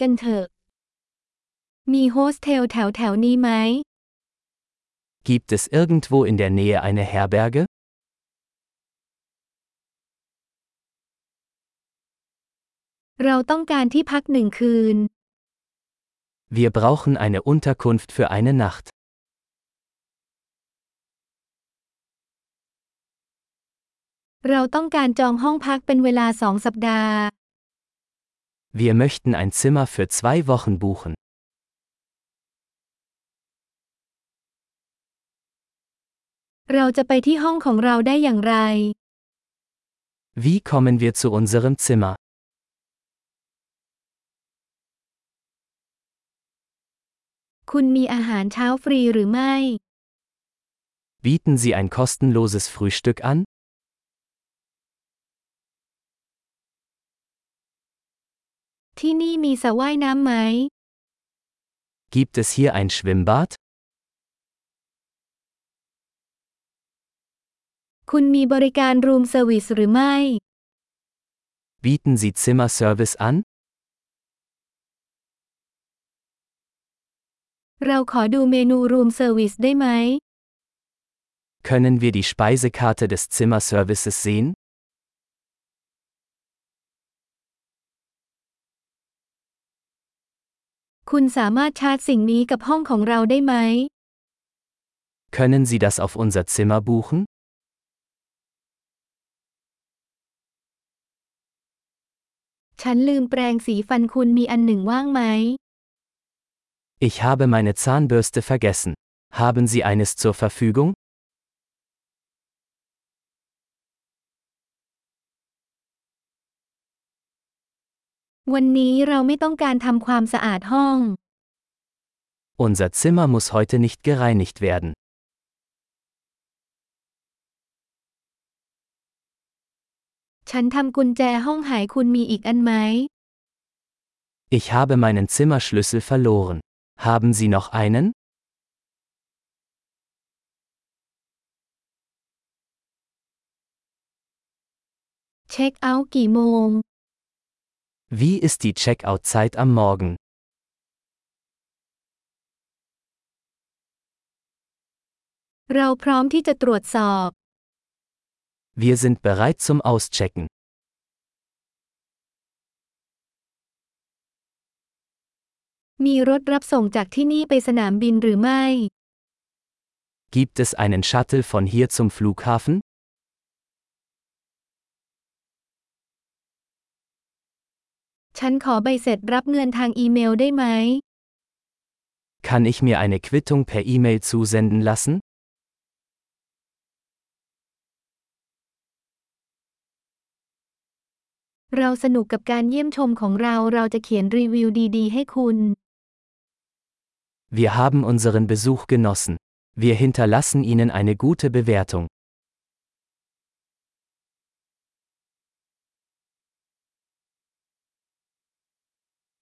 กันเถอะ มีโฮสเทลแถวแถวๆนี้ไหม Gibt es irgendwo in der Nähe eine Herberge? เราต้องการที่พักหนึ่งคืน Wir brauchen eine Unterkunft für eine Nacht. เราต้องการจองห้องพักเป็นเวลาสองสัปดาห์ Wir möchten ein Zimmer für zwei Wochen buchen. Wie kommen wir zu unserem Zimmer? Bieten Sie ein kostenloses Frühstück an? ที่นี่มีสระว่ายน้ำไหม Gibt es hier ein Schwimmbad? คุณมีบริการรูมเซอร์วิสหรือไม่ Bieten Sie Zimmerservice an? เราขอดูเมนูรูมเซอร์วิสได้ไหม Können wir die Speisekarte des Zimmerservices sehen? คุณสามารถชาร์จสิ่งนี้กับห้องของเราได้ไหม Können Sie das auf unser Zimmer buchen? ฉันลืมแปรงสีฟันคุณมีอันหนึ่งว่างไหม Ich habe meine Zahnbürste vergessen. Haben Sie eines zur Verfügung? วันนี้เราไม่ต้องการทำความสะอาดห้อง Unser Zimmer muss heute nicht gereinigt werden. ฉันทำกุญแจห้องหายคุณมีอีกอันไหม Ich habe meinen Zimmerschlüssel verloren. Haben Sie noch einen? เช็คเอาท์กี่โมง wie ist die Checkout-Zeit am Morgen? Wir sind bereit zum Auschecken. Gibt es einen Shuttle von hier zum Flughafen? ฉันขอใบเสร็จรับเงินทางอีเมลได้ไหม Kann ich mir eine Quittung per E-Mail zusenden lassen? เราสนุกกับการเยี่ยมชมของเรา เราจะเขียนรีวิวดีๆ ให้คุณ Wir haben unseren Besuch genossen. Wir hinterlassen Ihnen eine gute Bewertung.